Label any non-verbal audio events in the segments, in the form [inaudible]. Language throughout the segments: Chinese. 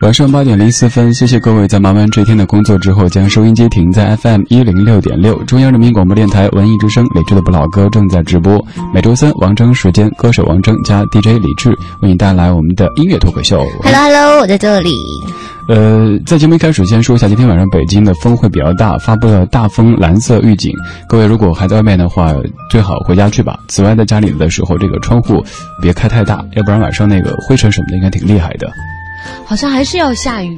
晚上八点零四分，谢谢各位在忙完这一天的工作之后，将收音机停在 FM 一零六点六，中央人民广播电台文艺之声，李志的不老歌正在直播。每周三王铮时间，歌手王铮加 DJ 李志为你带来我们的音乐脱口秀。Hello Hello，我在这里。呃，在节目一开始，先说一下，今天晚上北京的风会比较大，发布了大风蓝色预警。各位如果还在外面的话，最好回家去吧。此外，在家里的时候，这个窗户别开太大，要不然晚上那个灰尘什么的应该挺厉害的。好像还是要下雨。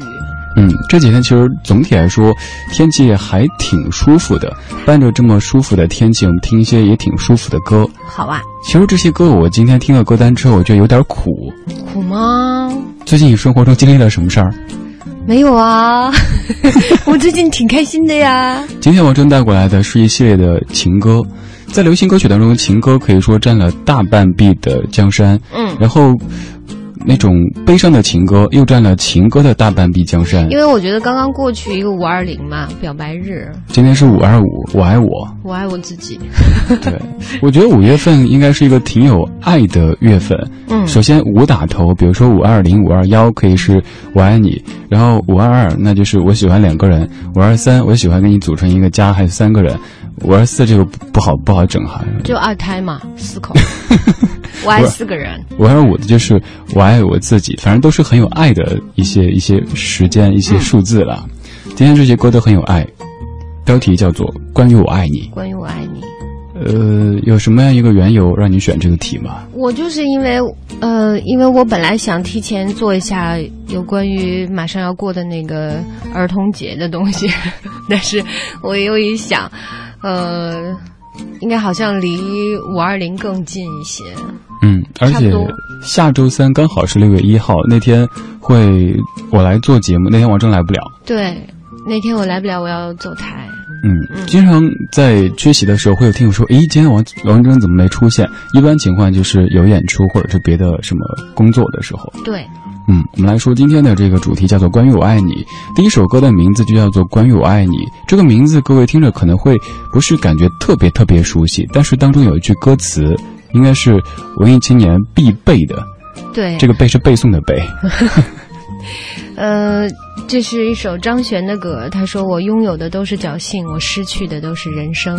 嗯，这几天其实总体来说天气还挺舒服的。伴着这么舒服的天气，我们听一些也挺舒服的歌。好啊。其实这些歌我今天听了歌单之后，我觉得有点苦。苦吗？最近你生活中经历了什么事儿？没有啊，[laughs] 我最近挺开心的呀。今天王铮带过来的是一系列的情歌，在流行歌曲当中，情歌可以说占了大半壁的江山。嗯，然后。那种悲伤的情歌又占了情歌的大半壁江山，因为我觉得刚刚过去一个五二零嘛，表白日。今天是五二五，我爱我，我爱我自己。对，我觉得五月份应该是一个挺有爱的月份。嗯，首先五打头，比如说五二零、五二幺可以是我爱你，然后五二二那就是我喜欢两个人，五二三我喜欢跟你组成一个家，还是三个人，五二四这个不好不好整哈。就二胎嘛，四口。[laughs] 我爱四个人，我爱五的就是我爱我自己，反正都是很有爱的一些一些时间、一些数字了。嗯、今天这些歌都很有爱，标题叫做《关于我爱你》。关于我爱你，呃，有什么样一个缘由让你选这个题吗？我就是因为，呃，因为我本来想提前做一下有关于马上要过的那个儿童节的东西，[laughs] 但是我又一想，呃。应该好像离五二零更近一些。嗯，而且下周三刚好是六月一号那天，会我来做节目。那天王铮来不了。对，那天我来不了，我要走台。嗯，嗯经常在缺席的时候，会有听友说：“诶，今天王王铮怎么没出现？”一般情况就是有演出或者是别的什么工作的时候。对。嗯，我们来说今天的这个主题叫做“关于我爱你”。第一首歌的名字就叫做“关于我爱你”。这个名字各位听着可能会不是感觉特别特别熟悉，但是当中有一句歌词，应该是文艺青年必备的。对，这个背是背诵的背。[laughs] 呃，这是一首张悬的歌。他说：“我拥有的都是侥幸，我失去的都是人生。”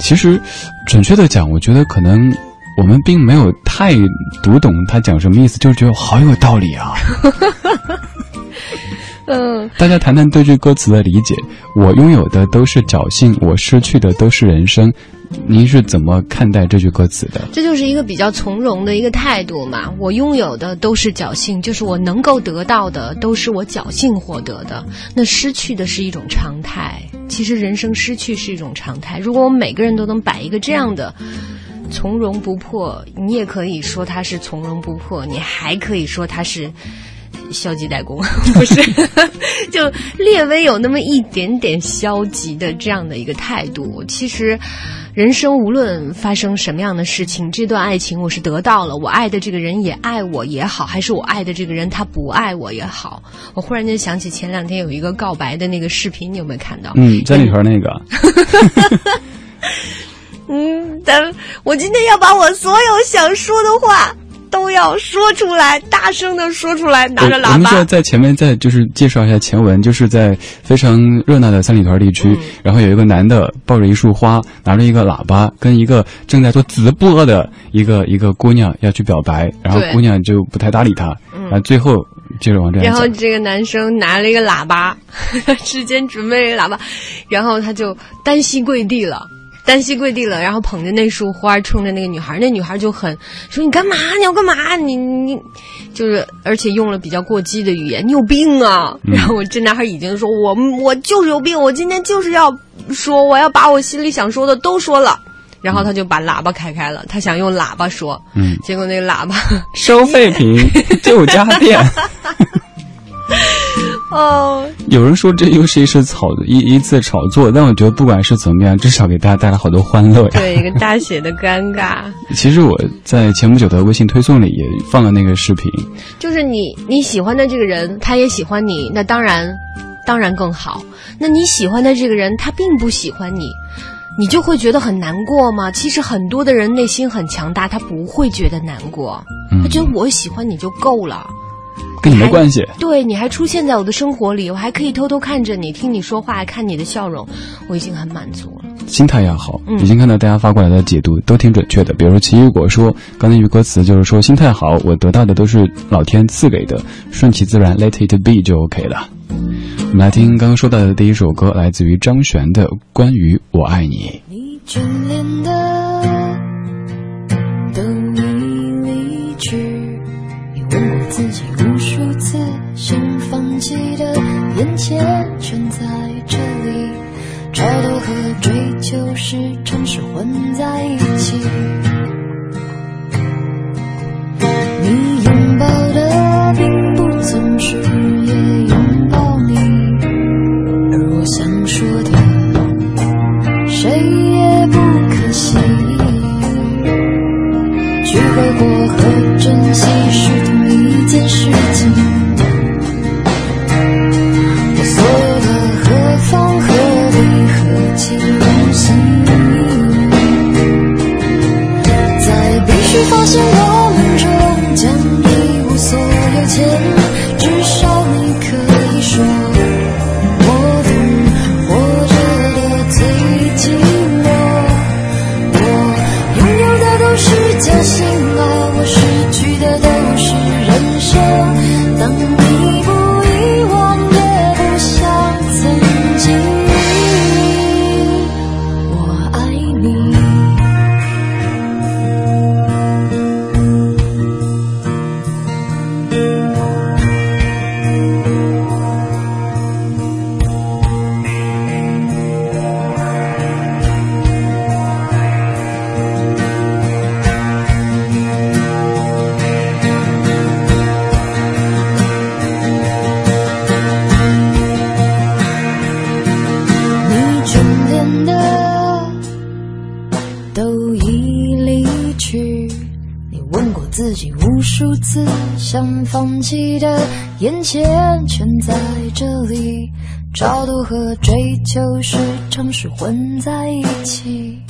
其实，准确的讲，我觉得可能。我们并没有太读懂他讲什么意思，就是觉得好有道理啊。嗯，[laughs] 大家谈谈对这歌词的理解。我拥有的都是侥幸，我失去的都是人生。您是怎么看待这句歌词的？这就是一个比较从容的一个态度嘛。我拥有的都是侥幸，就是我能够得到的都是我侥幸获得的。那失去的是一种常态。其实人生失去是一种常态。如果我们每个人都能摆一个这样的。从容不迫，你也可以说他是从容不迫，你还可以说他是消极怠工，[laughs] 不是？[laughs] 就略微有那么一点点消极的这样的一个态度。其实，人生无论发生什么样的事情，这段爱情我是得到了，我爱的这个人也爱我也好，还是我爱的这个人他不爱我也好，我忽然间想起前两天有一个告白的那个视频，你有没有看到？嗯，在里头那个。[laughs] 嗯，但我今天要把我所有想说的话都要说出来，大声的说出来，拿着喇叭。我们需要在前面再就是介绍一下前文，就是在非常热闹的三里屯地区，嗯、然后有一个男的抱着一束花，拿着一个喇叭，跟一个正在做直播的一个一个姑娘要去表白，然后姑娘就不太搭理他，然后最后接着往这样。然后这个男生拿了一个喇叭，[laughs] 之间准备了一个喇叭，然后他就单膝跪地了。单膝跪地了，然后捧着那束花，冲着那个女孩，那女孩就很说：“你干嘛？你要干嘛？你你就是，而且用了比较过激的语言，你有病啊！”嗯、然后我这男孩已经说：“我我就是有病，我今天就是要说，我要把我心里想说的都说了。”然后他就把喇叭开开了，他想用喇叭说，嗯，结果那个喇叭收废品 [laughs] 旧家电。哦，有人说这又是一次炒一一次炒作，但我觉得不管是怎么样，至少给大家带来好多欢乐呀。对，一个大写的尴尬。[laughs] 其实我在前不久的微信推送里也放了那个视频，就是你你喜欢的这个人，他也喜欢你，那当然当然更好。那你喜欢的这个人，他并不喜欢你，你就会觉得很难过吗？其实很多的人内心很强大，他不会觉得难过，他觉得我喜欢你就够了。跟你没关系。对，你还出现在我的生活里，我还可以偷偷看着你，听你说话，看你的笑容，我已经很满足了。心态要好，已经看到大家发过来的解读都挺准确的。比如说奇异果说，刚才一句歌词就是说心态好，我得到的都是老天赐给的，顺其自然，let it be 就 OK 了。我们来听刚刚说到的第一首歌，来自于张悬的《关于我爱你》。你眷恋的一切全在这里，超脱和追求时常是混在一起。你拥抱的并不总是也拥抱你，而我想说的。谁也不可惜，去挥霍和珍惜是同一件事弃的眼前全在这里，超度和追求是城市混在一起。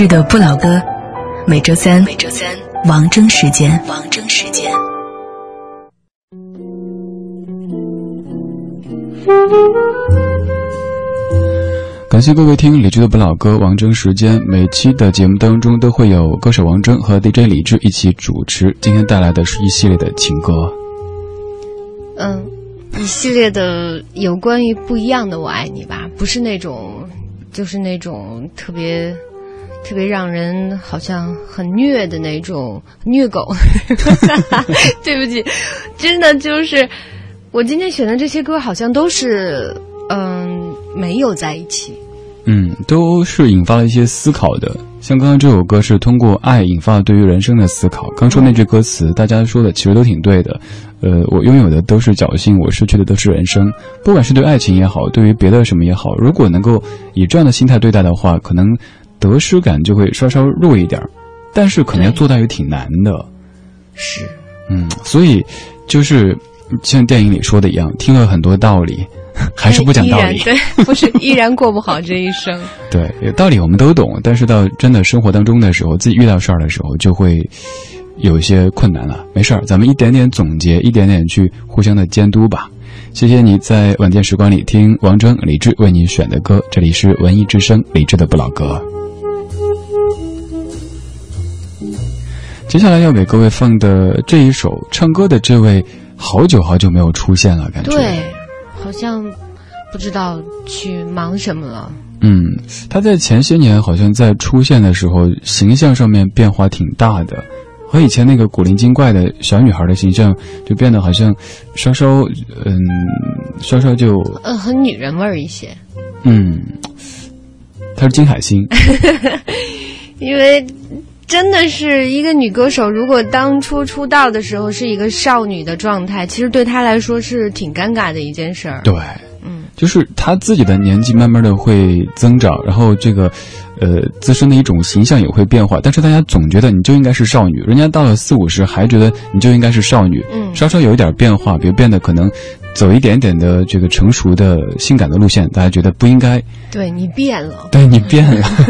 智的不老歌，每周三，每周三，王铮时间，王铮时间。感谢各位听李志的不老歌王铮时间，每期的节目当中都会有歌手王铮和 DJ 李志一起主持。今天带来的是一系列的情歌，嗯，一系列的有关于不一样的我爱你吧，不是那种，就是那种特别特别让人好像很虐的那种虐狗。[laughs] 对不起，真的就是我今天选的这些歌，好像都是嗯没有在一起。嗯，都是引发了一些思考的。像刚刚这首歌是通过爱引发了对于人生的思考。刚说那句歌词，大家说的其实都挺对的。呃，我拥有的都是侥幸，我失去的都是人生。不管是对爱情也好，对于别的什么也好，如果能够以这样的心态对待的话，可能得失感就会稍稍弱一点。但是可能要做到也挺难的。是，嗯，所以就是像电影里说的一样，听了很多道理。[laughs] 还是不讲道理，[laughs] 对，不是依然过不好这一生。[laughs] 对，道理我们都懂，但是到真的生活当中的时候，自己遇到事儿的时候，就会有一些困难了。没事儿，咱们一点点总结，一点点去互相的监督吧。谢谢你在晚间时光里听王铮、李志为你选的歌，这里是文艺之声，李志的不老歌。接下来要给各位放的这一首，唱歌的这位好久好久没有出现了，感觉。对。好像不知道去忙什么了。嗯，他在前些年好像在出现的时候，形象上面变化挺大的，和以前那个古灵精怪的小女孩的形象就变得好像稍稍嗯，稍稍就呃很女人味儿一些。嗯，她是金海心，[laughs] 因为。真的是一个女歌手，如果当初出道的时候是一个少女的状态，其实对她来说是挺尴尬的一件事儿。对，嗯，就是她自己的年纪慢慢的会增长，然后这个，呃，自身的一种形象也会变化，但是大家总觉得你就应该是少女，人家到了四五十还觉得你就应该是少女，嗯，稍稍有一点变化，比如变得可能走一点点的这个成熟的性感的路线，大家觉得不应该。对你变了，对你变了。[laughs]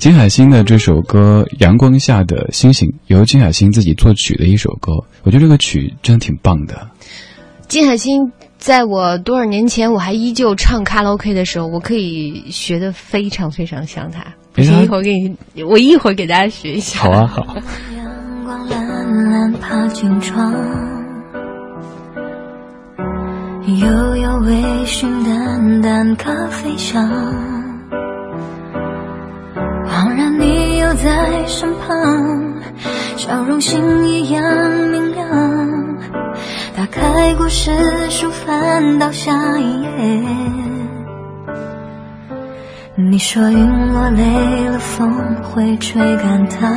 金海心的这首歌《阳光下的星星》，由金海心自己作曲的一首歌，我觉得这个曲真的挺棒的。金海心在我多少年前我还依旧唱卡拉 OK 的时候，我可以学的非常非常像他。我一会儿给你，我一会儿给大家学一下。好啊，好。阳光懒懒爬进窗，悠悠微醺淡淡咖啡香。在身旁，笑容星一样明亮。打开故事书，翻到下一页。你说云落累了，风会吹干它。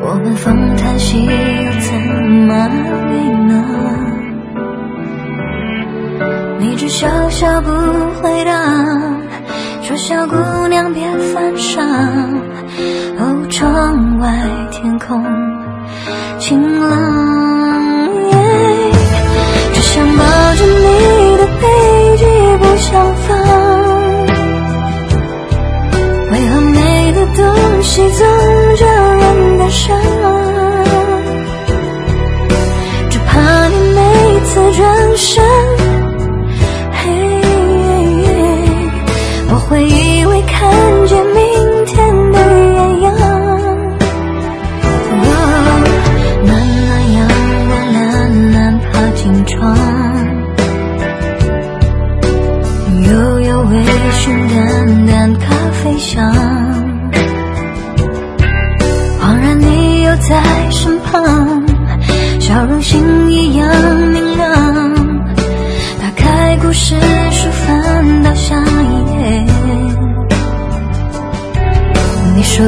我们风叹息，又怎么为呢？你只笑笑不回答。说小姑娘别犯傻，哦，窗外天空晴朗，只想抱着你的背脊不想放。为何美的东西总叫人感伤？故事书翻到下一页。你说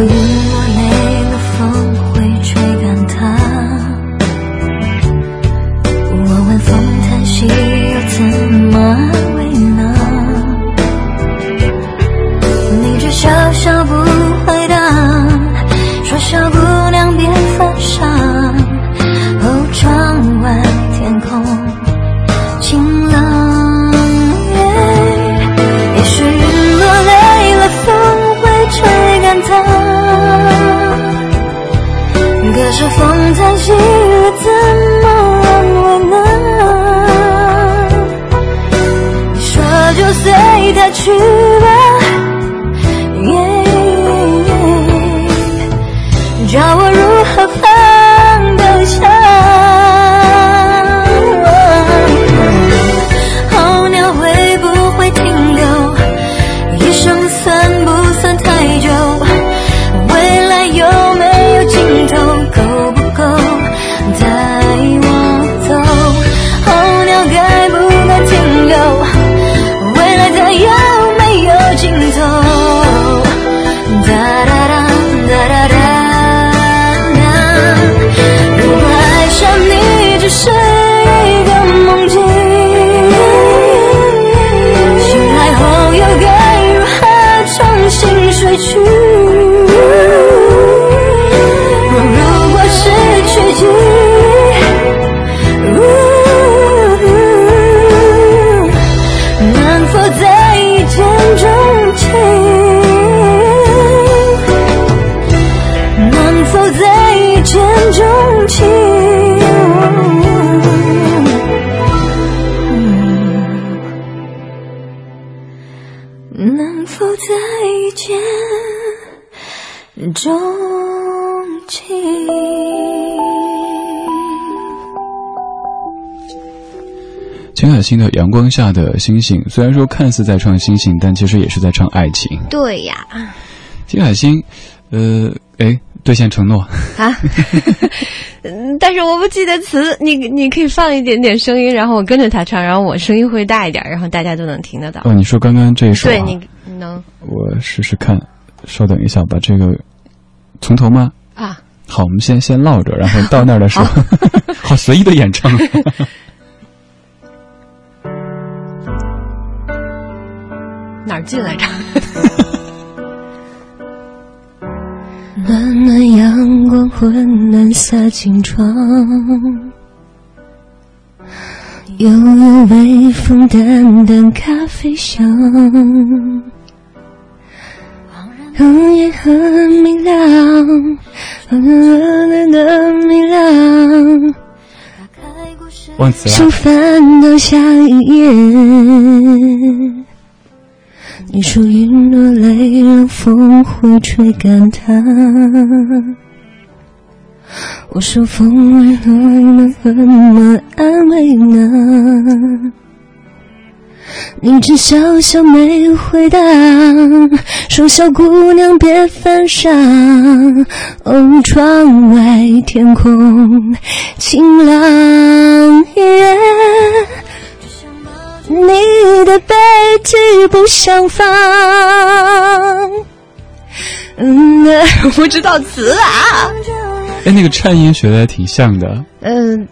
海心的《阳光下的星星》，虽然说看似在唱星星，但其实也是在唱爱情。对呀，金海心，呃，哎，兑现承诺，啊，嗯 [laughs] 但是我不记得词，你你可以放一点点声音，然后我跟着他唱，然后我声音会大一点，然后大家都能听得到。哦，你说刚刚这一首、啊，对你你能我试试看，稍等一下，把这个从头吗？啊？好，我们先先唠着，然后到那儿的时候，[laughs] 好随意的演唱。[laughs] 哪儿进来着？暖暖阳光温暖洒进窗，悠悠微风淡淡咖啡香，夜很明亮，很明亮。忘词书了，翻到下一页，你说云落泪了，风会吹干它。我说风儿能怎么安慰呢？你只笑笑没回答，说小姑娘别犯傻。哦，窗外天空晴朗耶，你的背脊不相放。嗯，我不知道词啊。哎，那个颤音学的还挺像的。嗯、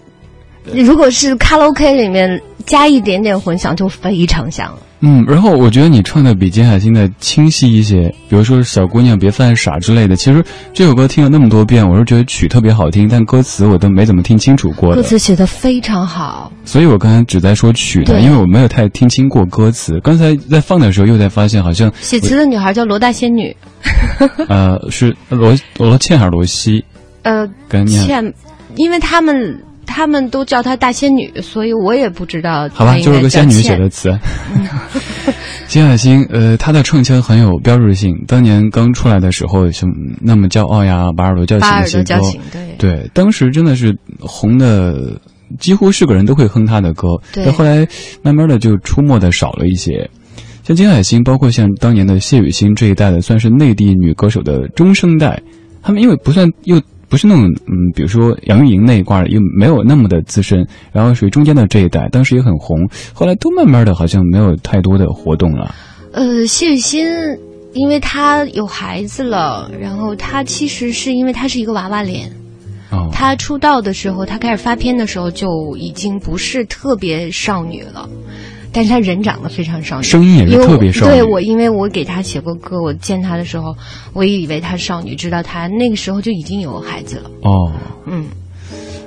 如果是卡拉 OK 里面加一点点混响，就非常像了。嗯，然后我觉得你唱的比金海心的清晰一些，比如说“小姑娘别犯傻”之类的。其实这首歌听了那么多遍，我是觉得曲特别好听，但歌词我都没怎么听清楚过的。[laughs] 歌词写的非常好。所以我刚才只在说曲的，对因为我没有太听清过歌词。刚才在放的时候，又在发现好像写词的女孩叫罗大仙女，[laughs] 呃是罗罗茜还是罗西？呃，跟念倩，因为他们他们都叫她大仙女，所以我也不知道好吧，就是个仙女写的词。[laughs] 金海心，呃，她的唱腔很有标志性。当年刚出来的时候，像《那么骄傲》呀，《把耳朵叫醒叫醒，对对，当时真的是红的，几乎是个人都会哼她的歌。对但后来慢慢的就出没的少了一些。像金海心，包括像当年的谢雨欣这一代的，算是内地女歌手的中生代。她们因为不算又不是那种嗯，比如说杨钰莹那一挂的，又没有那么的资深，然后属于中间的这一代，当时也很红。后来都慢慢的好像没有太多的活动了。呃，谢雨欣，因为她有孩子了，然后她其实是因为她是一个娃娃脸，哦，她出道的时候，她开始发片的时候就已经不是特别少女了，但是她人长得非常少女，声音也是特别少女对我，因为我给她写过歌，我见她的时候，我也以为她是少女，知道她那个时候就已经有孩子了。哦，嗯，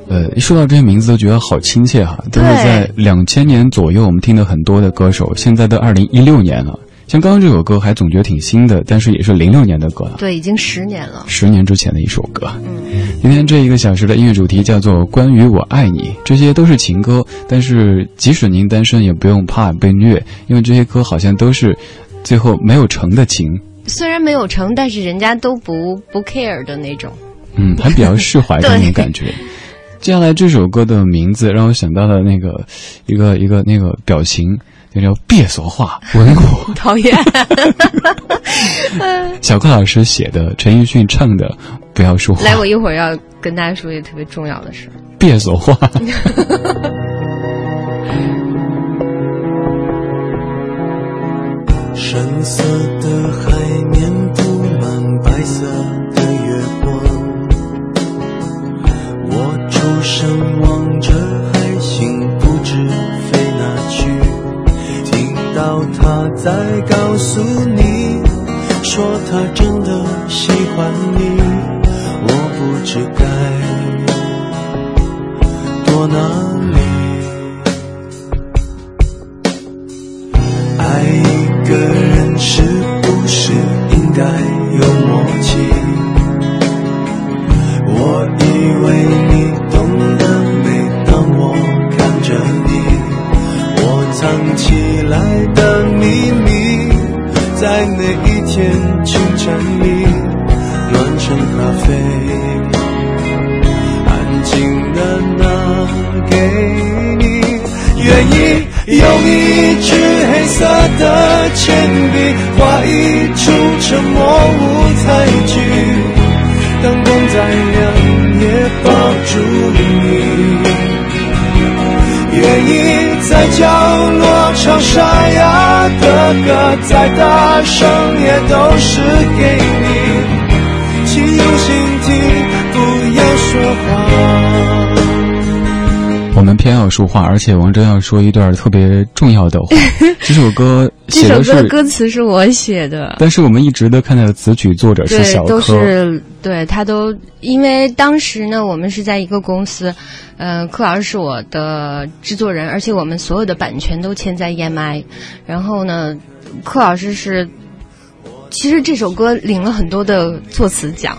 呃，一说到这些名字都觉得好亲切哈，都是对在两千年左右我们听的很多的歌手，现在都二零一六年了。像刚刚这首歌还总觉得挺新的，但是也是零六年的歌了。对，已经十年了。十年之前的一首歌。嗯，今天这一个小时的音乐主题叫做“关于我爱你”，这些都是情歌，但是即使您单身，也不用怕被虐，因为这些歌好像都是最后没有成的情。虽然没有成，但是人家都不不 care 的那种。嗯，还比较释怀的那种感觉。[laughs] 接下来这首歌的名字让我想到了那个一个一个那个表情，那叫“别说话”，吻我。讨厌。[laughs] 小柯老师写的，陈奕迅唱的，不要说话。来，我一会儿要跟大家说一个特别重要的事。别说话。[laughs] 深色的海面铺满白色他在告诉你，说他真的喜欢你，我不知该躲哪里。爱歌，再大声也都是给你。请用心听，不要说话。我们偏要说话，而且王铮要说一段特别重要的话。[laughs] 这首歌这首歌的歌词是我写的，但是我们一直都看到的词曲作者是小柯，都是对他都因为当时呢，我们是在一个公司，呃，柯老师是我的制作人，而且我们所有的版权都签在 EMI，然后呢，柯老师是。其实这首歌领了很多的作词奖，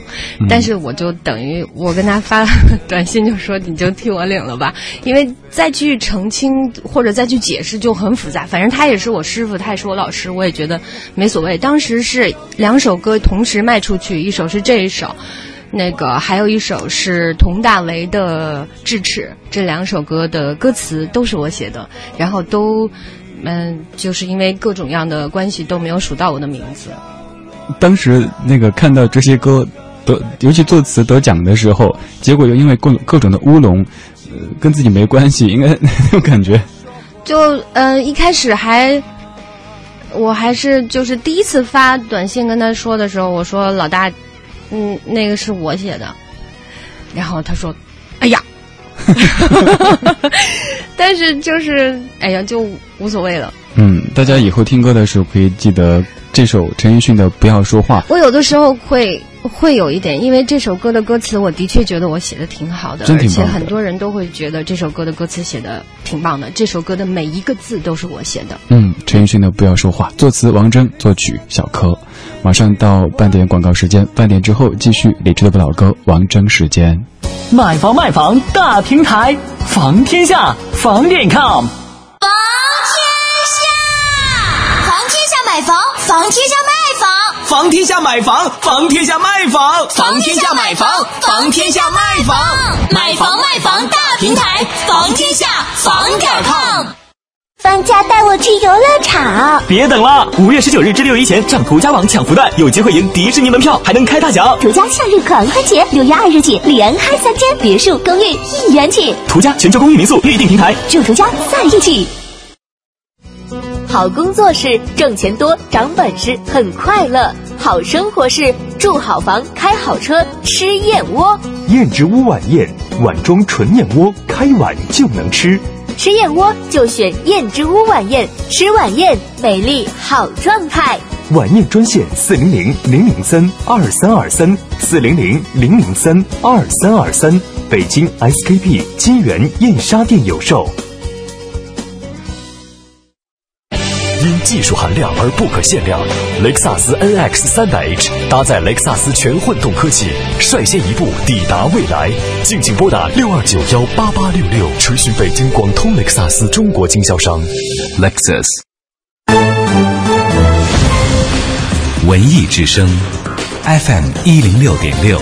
但是我就等于我跟他发短信就说你就替我领了吧，因为再去澄清或者再去解释就很复杂。反正他也是我师傅，他也是我老师，我也觉得没所谓。当时是两首歌同时卖出去，一首是这一首，那个还有一首是佟大为的《智齿》，这两首歌的歌词都是我写的，然后都嗯，就是因为各种样的关系都没有数到我的名字。当时那个看到这些歌得，尤其作词得奖的时候，结果又因为各各种的乌龙，呃，跟自己没关系，应该那种 [laughs] 感觉。就呃，一开始还，我还是就是第一次发短信跟他说的时候，我说老大，嗯，那个是我写的，然后他说，哎呀，[laughs] 但是就是哎呀，就无所谓了。嗯，大家以后听歌的时候可以记得。这首陈奕迅的《不要说话》，我有的时候会会有一点，因为这首歌的歌词，我的确觉得我写的挺好的，而且很多人都会觉得这首歌的歌词写的挺棒的。这首歌的每一个字都是我写的。嗯，陈奕迅的《不要说话》，作词王铮，作曲小柯。马上到半点广告时间，半点之后继续理智的不老歌王铮时间。买房卖房大平台，房天下房点 com。房房天下卖房，房天下买房，房天下卖房，房天下买房，房天下卖房，买房卖房大平台，房天下房点 com。放假带我去游乐场，别等了！五月十九日至六一前上途家网抢福袋，有机会赢迪士尼门票，还能开大奖。途家夏日狂欢节，六月二日起连开三间别墅公寓一元起。途家全球公寓民宿预订平台，祝途家在一起。好工作是挣钱多、长本事、很快乐；好生活是住好房、开好车、吃燕窝。燕之屋晚宴，碗装纯燕窝，开碗就能吃。吃燕窝就选燕之屋晚宴，吃晚宴美丽好状态。晚宴专线：四零零零零三二三二三，四零零零零三二三二三。北京 SKP 金源燕莎店有售。技术含量而不可限量。雷克萨斯 NX 三百 H 搭载雷克萨斯全混动科技，率先一步抵达未来。敬请拨打六二九幺八八六六，垂询北京广通雷克萨斯中国经销商。Lexus。文艺之声，FM 一零六点六。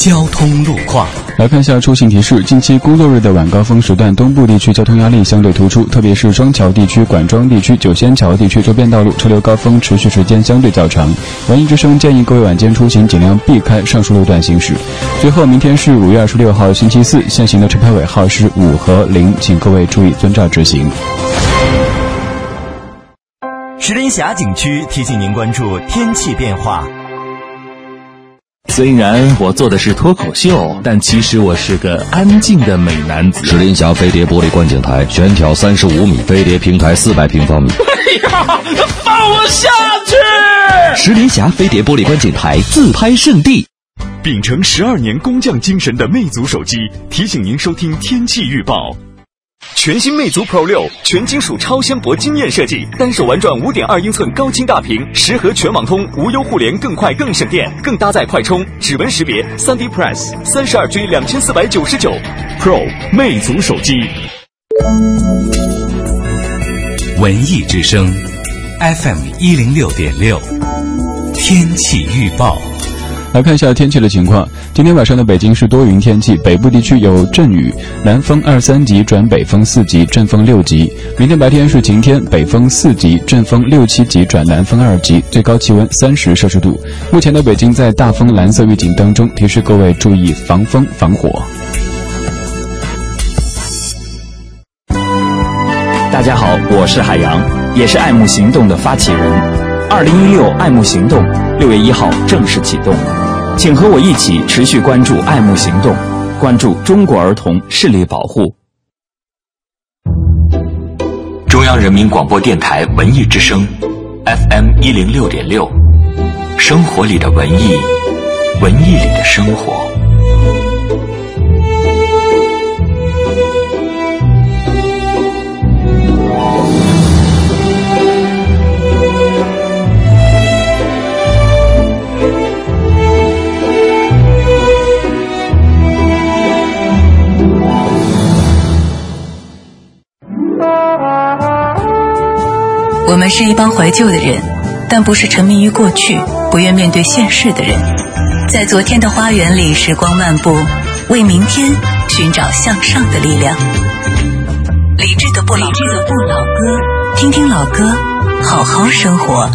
交通路况，来看一下出行提示。近期工作日的晚高峰时段，东部地区交通压力相对突出，特别是双桥地区、管庄地区、九仙桥地区周边道路车流高峰持续时间相对较长。文艺之声建议各位晚间出行尽量避开上述路段行驶。最后，明天是五月二十六号星期四，限行的车牌尾号是五和零，请各位注意遵照执行。石林峡景区提醒您关注天气变化。虽然我做的是脱口秀，但其实我是个安静的美男子。石林峡飞碟玻璃观景台悬挑三十五米，飞碟平台四百平方米。[laughs] 哎呀，放我下去！石林峡飞碟玻璃观景台自拍圣地。秉承十二年工匠精神的魅族手机提醒您收听天气预报。全新魅族 Pro 六，全金属超纤薄惊艳设计，单手玩转五点二英寸高清大屏，适合全网通，无忧互联，更快更省电，更搭载快充、指纹识别、三 D Press，三十二 G 两千四百九十九。Pro 魅族手机。文艺之声，FM 一零六点六，天气预报。来看一下天气的情况。今天晚上的北京是多云天气，北部地区有阵雨，南风二三级转北风四级，阵风六级。明天白天是晴天，北风四级，阵风六七级转南风二级，最高气温三十摄氏度。目前的北京在大风蓝色预警当中，提示各位注意防风防火。大家好，我是海洋，也是爱慕行动的发起人。二零一六爱慕行动六月一号正式启动。请和我一起持续关注爱慕行动，关注中国儿童视力保护。中央人民广播电台文艺之声，FM 一零六点六，生活里的文艺，文艺里的生活。我们是一帮怀旧的人，但不是沉迷于过去、不愿面对现实的人。在昨天的花园里，时光漫步，为明天寻找向上的力量。理智的不老歌，听听老歌，好好生活。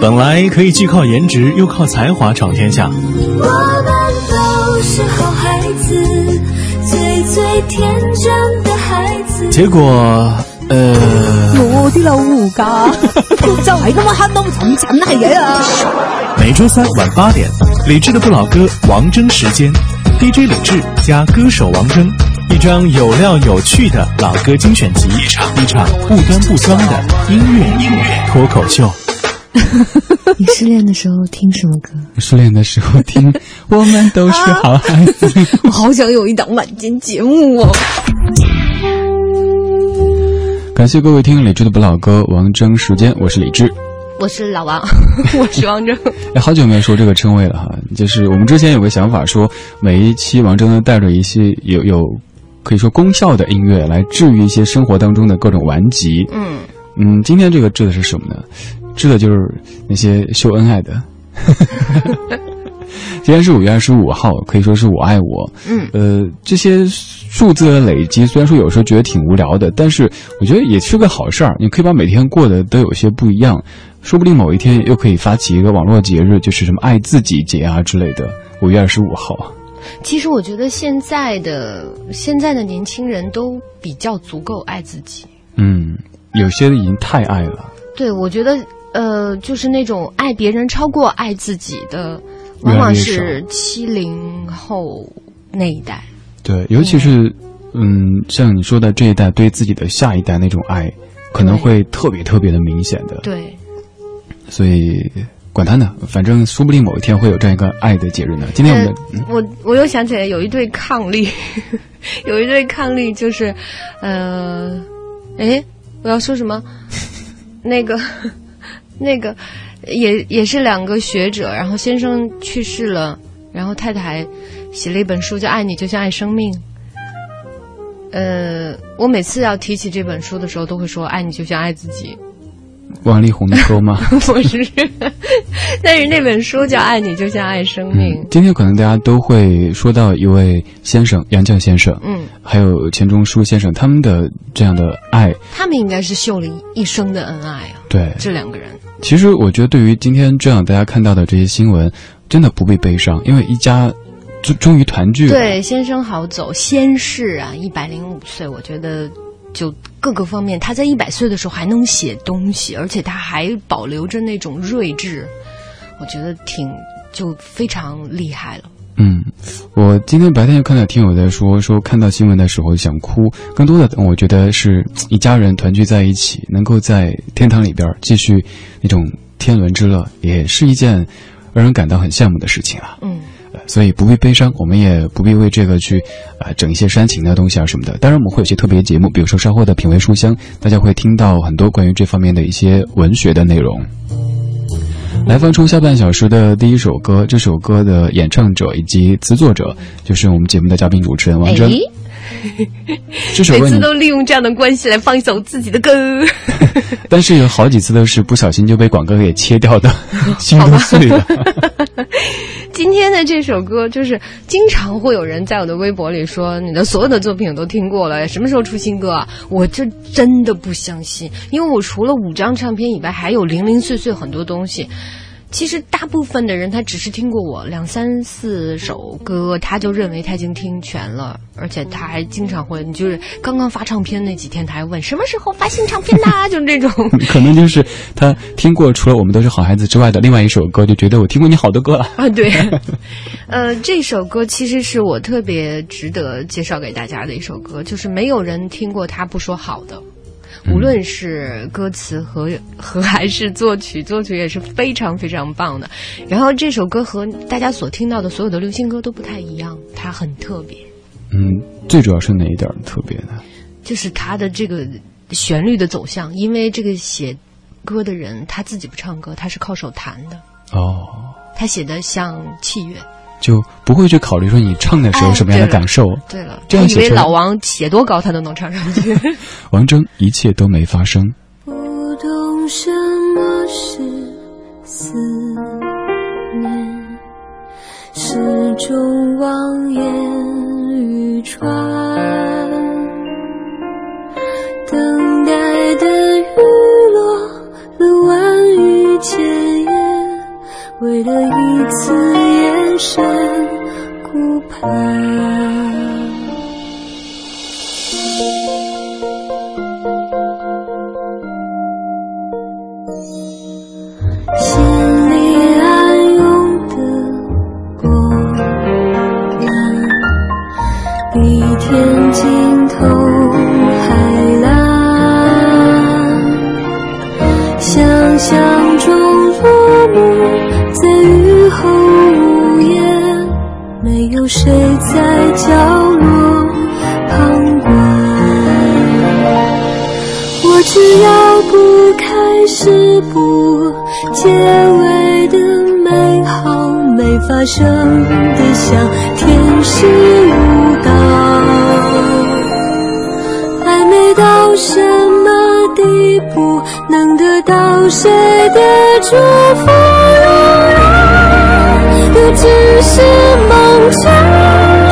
本来可以既靠颜值又靠才华闯天下。我们都是好孩子。最最天真的孩子，结果，呃，我的老胡家就係咁樣黑到沉沉係嘅啊！每周三晚八点，李智的不老歌王铮时间，DJ 李智加歌手王铮，一张有料有趣的老歌精选集，一场一场不端不装的音乐音乐脱口秀。[laughs] 你失恋的时候听什么歌？失恋的时候听，[laughs] 我们都是好孩子。[laughs] 我好想有一档晚间节目哦。感谢各位听李志的不老歌，王铮时间，我是李志，我是老王，我是王铮。哎，好久没有说这个称谓了哈，就是我们之前有个想法，说每一期王铮呢带着一些有有可以说功效的音乐来治愈一些生活当中的各种顽疾。嗯嗯，今天这个治的是什么呢？治的就是那些秀恩爱的。[laughs] 今天是五月二十五号，可以说是我爱我。嗯，呃，这些数字的累积，虽然说有时候觉得挺无聊的，但是我觉得也是个好事儿。你可以把每天过得都有些不一样，说不定某一天又可以发起一个网络节日，就是什么爱自己节啊之类的。五月二十五号。其实我觉得现在的现在的年轻人都比较足够爱自己。嗯，有些已经太爱了。对，我觉得。呃，就是那种爱别人超过爱自己的，往往是七零后那一代。对，尤其是，嗯，像你说的这一代对自己的下一代那种爱，可能会特别特别的明显的。对。所以，管他呢，反正说不定某一天会有这样一个爱的节日呢。今天我们我我又想起来有一对伉俪，[laughs] 有一对伉俪就是，呃，哎，我要说什么？[laughs] 那个 [laughs] 那个也也是两个学者，然后先生去世了，然后太太写了一本书叫《爱你就像爱生命》。呃，我每次要提起这本书的时候，都会说“爱你就像爱自己”。王力宏的歌吗？[laughs] 不是，但是那本书叫《爱你就像爱生命》嗯。今天可能大家都会说到一位先生，杨绛先生，嗯，还有钱钟书先生，他们的这样的爱，他们应该是秀了一生的恩爱啊。对，这两个人。其实我觉得，对于今天这样大家看到的这些新闻，真的不必悲伤，因为一家。终终于团聚了。对，先生好走，先逝啊，一百零五岁，我觉得就各个方面，他在一百岁的时候还能写东西，而且他还保留着那种睿智，我觉得挺就非常厉害了。嗯，我今天白天看到听友在说，说看到新闻的时候想哭，更多的我觉得是一家人团聚在一起，能够在天堂里边继续那种天伦之乐，也是一件让人感到很羡慕的事情啊。嗯。所以不必悲伤，我们也不必为这个去，呃，整一些煽情的东西啊什么的。当然，我们会有些特别节目，比如说稍后的品味书香，大家会听到很多关于这方面的一些文学的内容。来放出下半小时的第一首歌，这首歌的演唱者以及词作者就是我们节目的嘉宾主持人王铮。这首歌每次都利用这样的关系来放一首自己的歌，[laughs] 但是有好几次都是不小心就被广哥给切掉的，[laughs] 心都碎了。[laughs] 今天的这首歌就是经常会有人在我的微博里说你的所有的作品我都听过了，什么时候出新歌啊？我这真的不相信，因为我除了五张唱片以外，还有零零碎碎很多东西。其实大部分的人他只是听过我两三四首歌，他就认为他已经听全了，而且他还经常会，就是刚刚发唱片那几天，他还问什么时候发新唱片呐、[laughs] 就是这种。可能就是他听过除了《我们都是好孩子》之外的另外一首歌，就觉得我听过你好多歌了啊。对，[laughs] 呃，这首歌其实是我特别值得介绍给大家的一首歌，就是没有人听过他不说好的。无论是歌词和和还是作曲，作曲也是非常非常棒的。然后这首歌和大家所听到的所有的流行歌都不太一样，它很特别。嗯，最主要是哪一点特别呢？就是它的这个旋律的走向，因为这个写歌的人他自己不唱歌，他是靠手弹的。哦，他写的像器乐。就不会去考虑说你唱的时候什么样的感受。哎、对了，这样以为老王写多高他都能唱上去。[laughs] 王铮一切都没发生。不懂什么是思念，始终望眼欲穿，等待的雨落了万语千言，为了一次深顾盼。谁在角落旁观。我只要不开始不结尾的美好，没发生的像天使舞蹈。还没到什么地步，能得到谁的祝福？是梦想。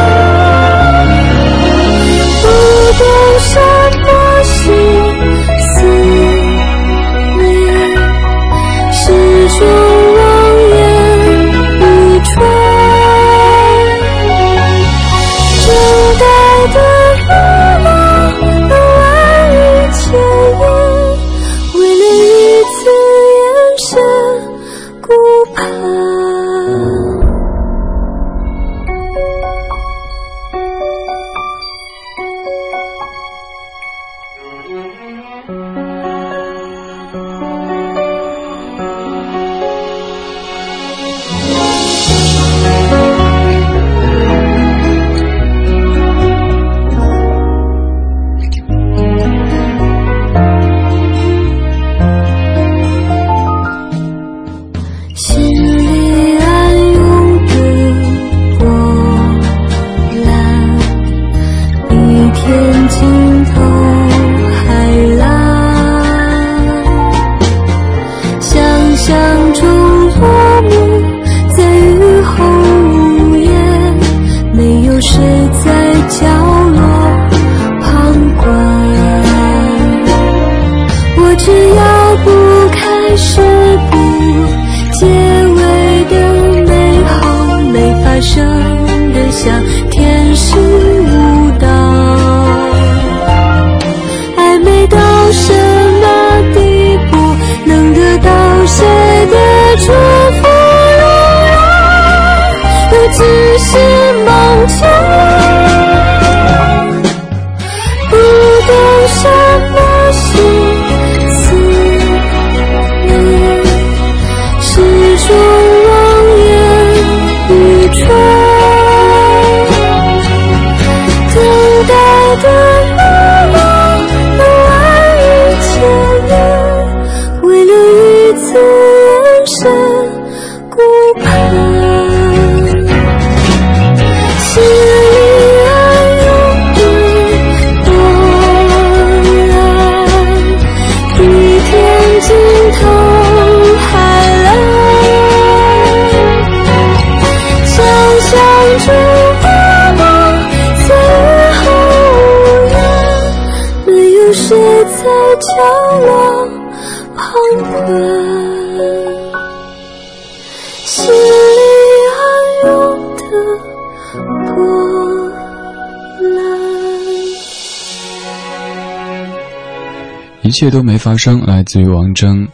切都没发生，来自于王铮。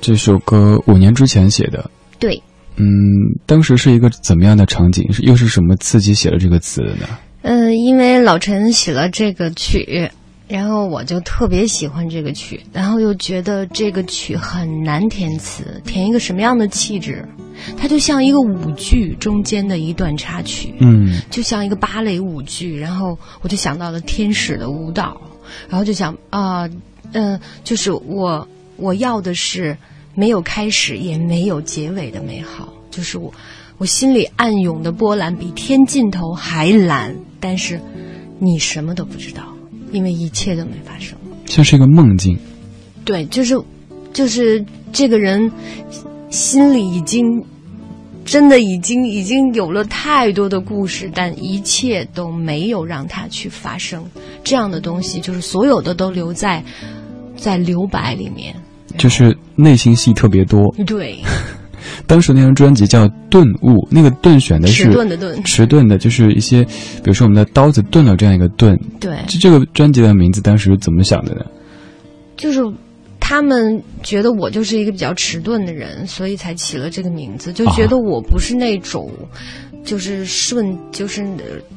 这首歌五年之前写的，对，嗯，当时是一个怎么样的场景？是又是什么刺激写了这个词的呢？嗯、因为老陈写了这个曲，然后我就特别喜欢这个曲，然后又觉得这个曲很难填词，填一个什么样的气质？它就像一个舞剧中间的一段插曲，嗯，就像一个芭蕾舞剧，然后我就想到了天使的舞蹈，然后就想啊，嗯、就是我我要的是没有开始也没有结尾的美好，就是我我心里暗涌的波澜比天尽头还蓝，但是你什么都不知道，因为一切都没发生。像是一个梦境。对，就是就是这个人心里已经真的已经已经有了太多的故事，但一切都没有让它去发生。这样的东西，就是所有的都留在在留白里面。就是内心戏特别多。对，[laughs] 当时那张专辑叫《顿悟》，那个“顿”选的是迟钝的顿迟钝的，就是一些，比如说我们的刀子钝了这样一个“钝”。对就这个专辑的名字当时是怎么想的呢？就是他们觉得我就是一个比较迟钝的人，所以才起了这个名字，就觉得我不是那种就是顺就是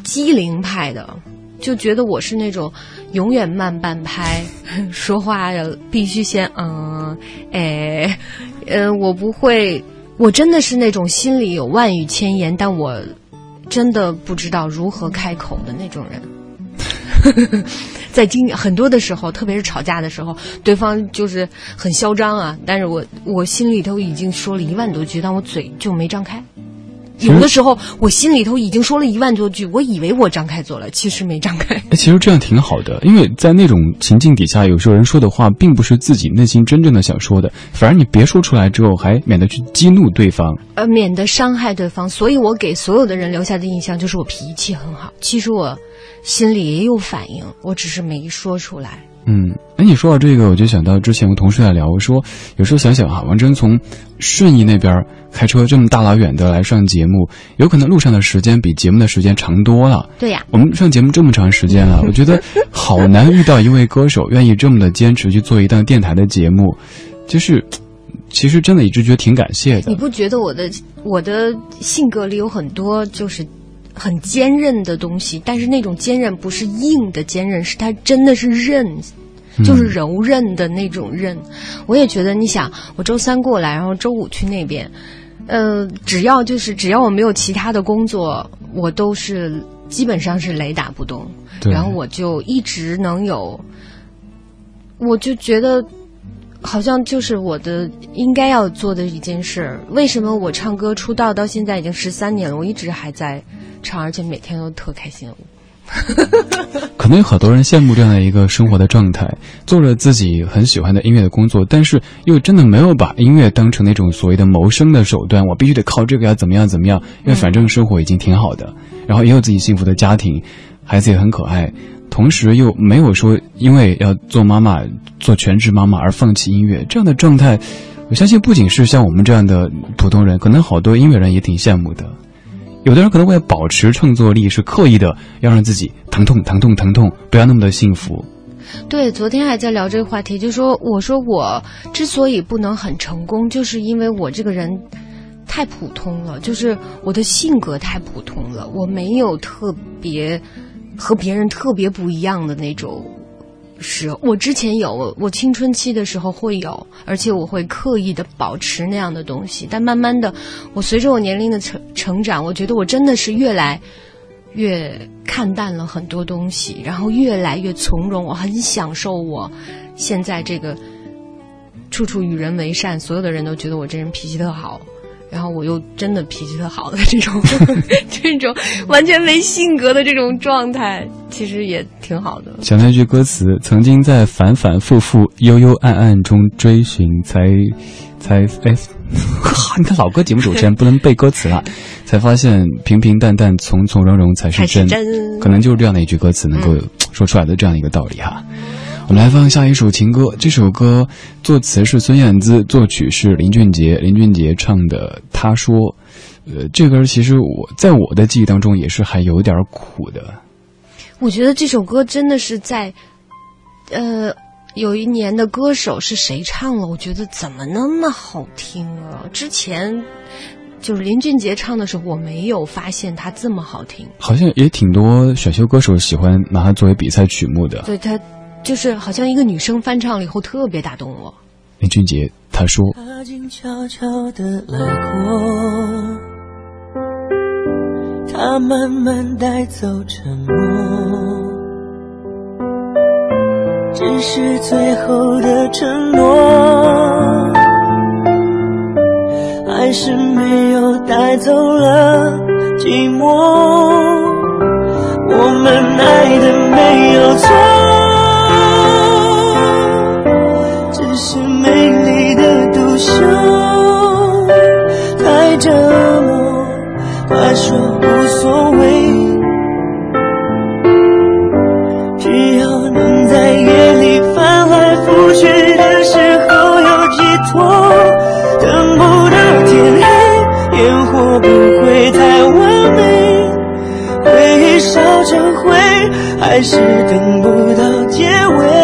机灵派的。就觉得我是那种永远慢半拍，说话要必须先嗯，哎，呃，我不会，我真的是那种心里有万语千言，但我真的不知道如何开口的那种人。[laughs] 在经很多的时候，特别是吵架的时候，对方就是很嚣张啊，但是我我心里头已经说了一万多句，但我嘴就没张开。有的时候，我心里头已经说了一万多句，我以为我张开嘴了，其实没张开。哎，其实这样挺好的，因为在那种情境底下，有时候人说的话并不是自己内心真正的想说的，反而你别说出来之后，还免得去激怒对方。呃，免得伤害对方，所以我给所有的人留下的印象就是我脾气很好。其实我心里也有反应，我只是没说出来。嗯，哎，你说到这个，我就想到之前我同事在聊，我说有时候想想哈，王铮从顺义那边开车这么大老远的来上节目，有可能路上的时间比节目的时间长多了。对呀，我们上节目这么长时间了，我觉得好难遇到一位歌手愿意这么的坚持去做一档电台的节目，就是其实真的一直觉得挺感谢的你。不觉得我的我的性格里有很多就是很坚韧的东西，但是那种坚韧不是硬的坚韧，是它真的是韧。就是柔韧的那种韧，我也觉得，你想，我周三过来，然后周五去那边，呃，只要就是只要我没有其他的工作，我都是基本上是雷打不动，然后我就一直能有，我就觉得好像就是我的应该要做的一件事。为什么我唱歌出道到现在已经十三年了，我一直还在唱，而且每天都特开心。[laughs] 可能有很多人羡慕这样的一个生活的状态，做着自己很喜欢的音乐的工作，但是又真的没有把音乐当成那种所谓的谋生的手段。我必须得靠这个要怎么样怎么样，因为反正生活已经挺好的，然后也有自己幸福的家庭，孩子也很可爱，同时又没有说因为要做妈妈、做全职妈妈而放弃音乐，这样的状态，我相信不仅是像我们这样的普通人，可能好多音乐人也挺羡慕的。有的人可能为了保持创作力，是刻意的要让自己疼痛、疼痛、疼痛，不要那么的幸福。对，昨天还在聊这个话题，就说我说我之所以不能很成功，就是因为我这个人太普通了，就是我的性格太普通了，我没有特别和别人特别不一样的那种。是我之前有，我青春期的时候会有，而且我会刻意的保持那样的东西。但慢慢的，我随着我年龄的成成长，我觉得我真的是越来越看淡了很多东西，然后越来越从容。我很享受我现在这个处处与人为善，所有的人都觉得我这人脾气特好。然后我又真的脾气特好的这种，[laughs] 这种完全没性格的这种状态，其实也挺好的。想到一句歌词：曾经在反反复复、幽幽暗暗中追寻，才才哎，[laughs] 你看老歌节目主持人不能背歌词了，[laughs] 才发现平平淡淡、从从容容才是真。可能就是这样的一句歌词能够说出来的这样一个道理哈。我们来放下一首情歌，这首歌作词是孙燕姿，作曲是林俊杰。林俊杰唱的《他说》，呃，这歌其实我在我的记忆当中也是还有点苦的。我觉得这首歌真的是在，呃，有一年的歌手是谁唱了？我觉得怎么那么好听啊！之前就是林俊杰唱的时候，我没有发现他这么好听。好像也挺多选秀歌手喜欢拿它作为比赛曲目的。对他。就是好像一个女生翻唱了以后特别打动我。林俊杰他说：“他静悄悄的来过，他慢慢带走沉默，只是最后的承诺，还是没有带走了寂寞。我们爱的没有错。”折磨，他说无所谓，只要能在夜里翻来覆去的时候有寄托，等不到天黑，烟火不会太完美，回忆烧成灰，还是等不到结尾。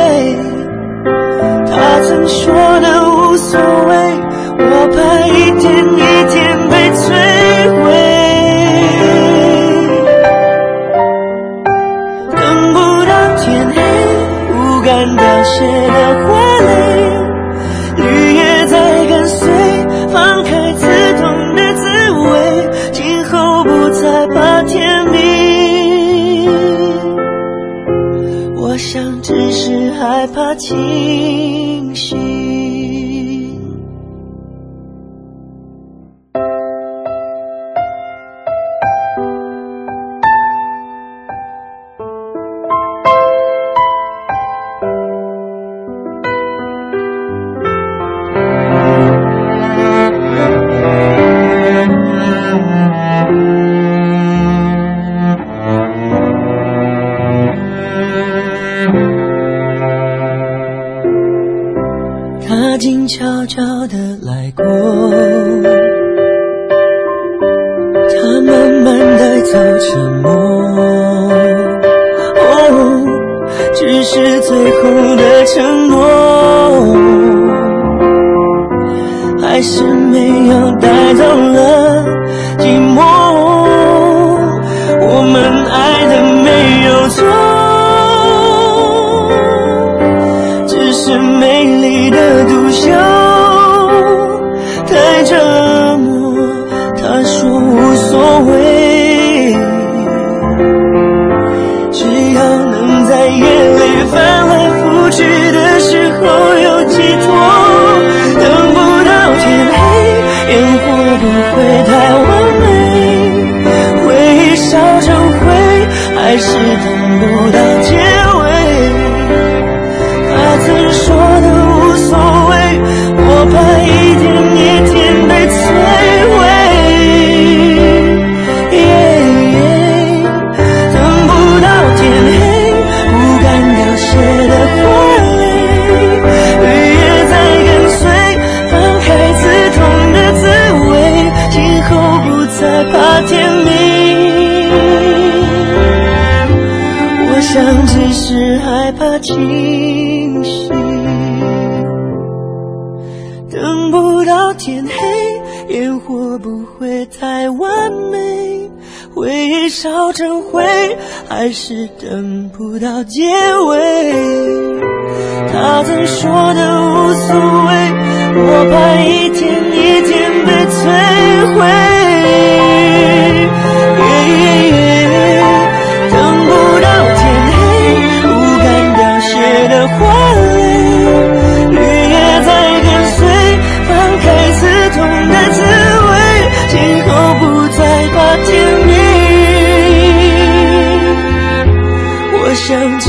只是害怕清醒。等不到天黑，烟火不会太完美，回忆烧成灰，还是等不到结尾。他曾说的无所谓，我怕一天一天被摧毁。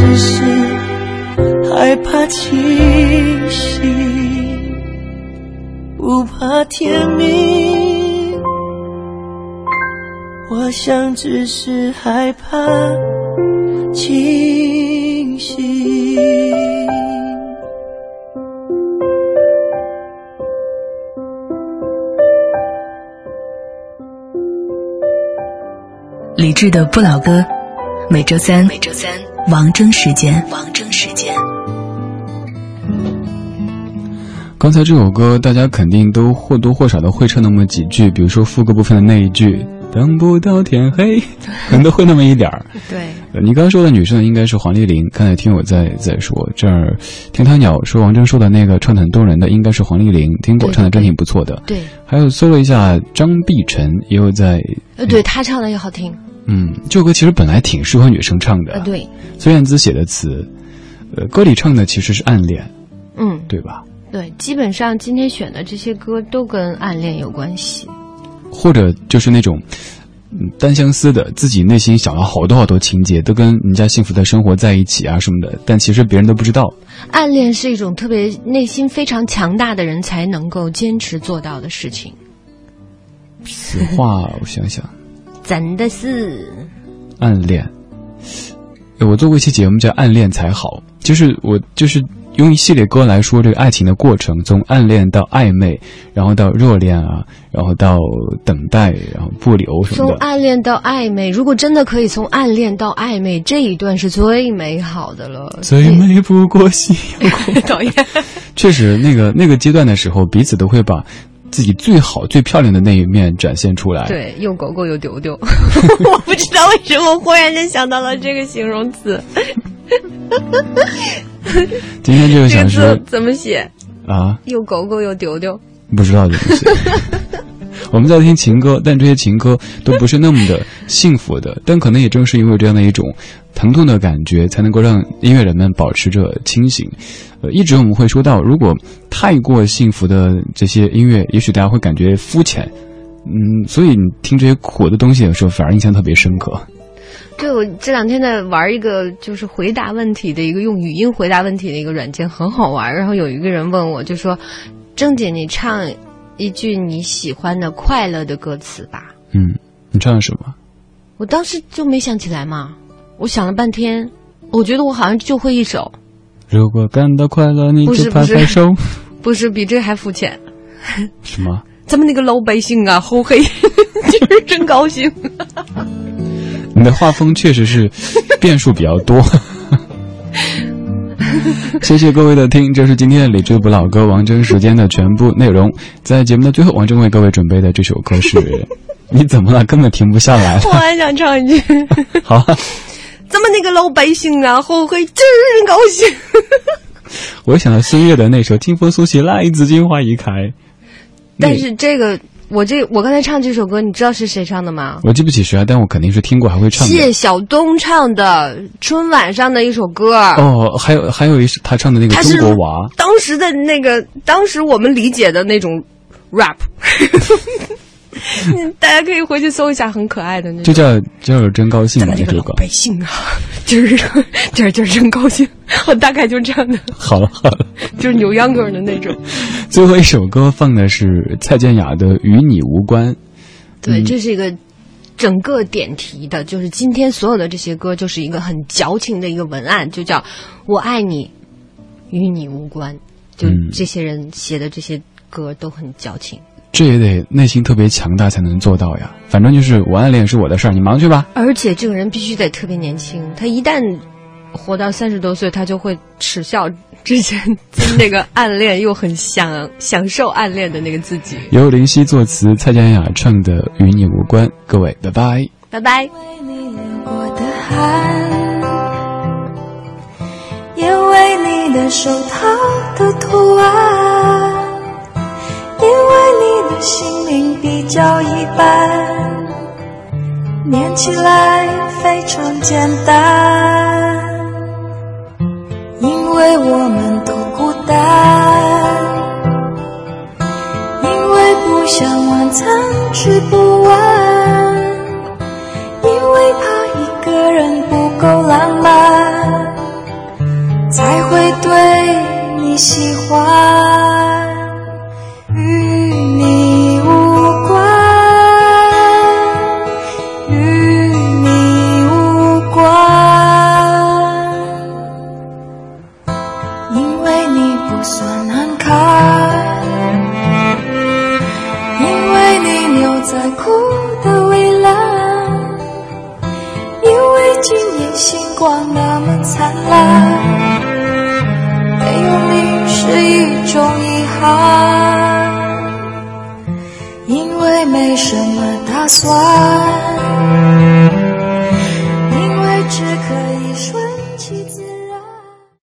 只是害怕清醒，不怕天明。我想只是害怕清醒。理智的不老歌，每周三，每周三，王铮时间，王铮时间。刚才这首歌，大家肯定都或多或少的会唱那么几句，比如说副歌部分的那一句。等不到天黑，[laughs] 可能都会那么一点儿。对，你刚刚说的女生应该是黄丽玲。刚才听我在在说这儿，听他鸟说王铮说的那个唱的很动人的应该是黄丽玲，听过唱的真挺不错的。对，还有搜了一下张碧晨也有在，呃，对他唱的也好听。嗯，这首歌其实本来挺适合女生唱的。呃，对，孙燕姿写的词，呃，歌里唱的其实是暗恋，嗯，对吧？对，基本上今天选的这些歌都跟暗恋有关系。或者就是那种，嗯，单相思的，自己内心想了好多好多情节，都跟人家幸福的生活在一起啊什么的，但其实别人都不知道。暗恋是一种特别内心非常强大的人才能够坚持做到的事情。此话我想想，真的是暗恋。我做过一期节目叫《暗恋才好》，就是我就是。用一系列歌来说这个爱情的过程，从暗恋到暧昧，然后到热恋啊，然后到等待，然后不留什么的。从暗恋到暧昧，如果真的可以从暗恋到暧昧，这一段是最美好的了。最美不过夕阳 [laughs] 红。讨厌。确实，那个那个阶段的时候，彼此都会把自己最好、最漂亮的那一面展现出来。对，又狗狗又丢丢。[laughs] 我不知道为什么忽然间想到了这个形容词。今天这个小时怎么写啊？又狗狗又丢丢，不知道怎么写。[laughs] 我们在听情歌，但这些情歌都不是那么的幸福的。但可能也正是因为这样的一种疼痛的感觉，才能够让音乐人们保持着清醒。呃，一直我们会说到，如果太过幸福的这些音乐，也许大家会感觉肤浅。嗯，所以你听这些苦的东西的时候，反而印象特别深刻。对，我这两天在玩一个就是回答问题的一个用语音回答问题的一个软件，很好玩。然后有一个人问我，就说：“郑姐，你唱一句你喜欢的快乐的歌词吧。”嗯，你唱的什么？我当时就没想起来嘛，我想了半天，我觉得我好像就会一首。如果感到快乐，你就拍拍手。[laughs] 不是，比这还肤浅。什么？[laughs] 咱们那个老百姓啊，好黑，今 [laughs] 儿真高兴。你的画风确实是变数比较多。[laughs] 谢谢各位的听，这是今天的理智不老歌王铮时间的全部内容。在节目的最后，王铮为各位准备的这首歌是，[laughs] 你怎么了？根本停不下来。我还想唱一句。[laughs] 好。咱们那个老百姓啊，后悔，真高兴。我想到孙悦的那首《清风苏起来，自金花已开》。但是这个，我这我刚才唱这首歌，你知道是谁唱的吗？我记不起谁啊，但我肯定是听过，还会唱。谢晓东唱的春晚上的一首歌。哦，还有还有一首他唱的那个《中国娃》。当时的那个，当时我们理解的那种 rap。[laughs] 大家可以回去搜一下，很可爱的那。就叫叫真高兴嘛，这个老百姓啊，今儿今儿今儿真高兴，[laughs] 我大概就这样的。好了好了，就是扭秧歌的那种。最后一首歌放的是蔡健雅的《与你无关》。对，这是一个整个点题的，就是今天所有的这些歌，就是一个很矫情的一个文案，就叫“我爱你，与你无关”。就这些人写的这些歌都很矫情。这也得内心特别强大才能做到呀。反正就是我暗恋是我的事儿，你忙去吧。而且这个人必须得特别年轻，他一旦活到三十多岁，他就会耻笑之前 [laughs] 那个暗恋又很享享受暗恋的那个自己。由林夕作词，蔡健雅唱的《与你无关》。各位，拜拜，拜拜。也为你的手套的图案，心灵比较一般，念起来非常简单。因为我们都孤单，因为不想晚餐吃不完，因为怕一个人不够浪漫。才会对你喜欢，种遗憾，因为没什么打算，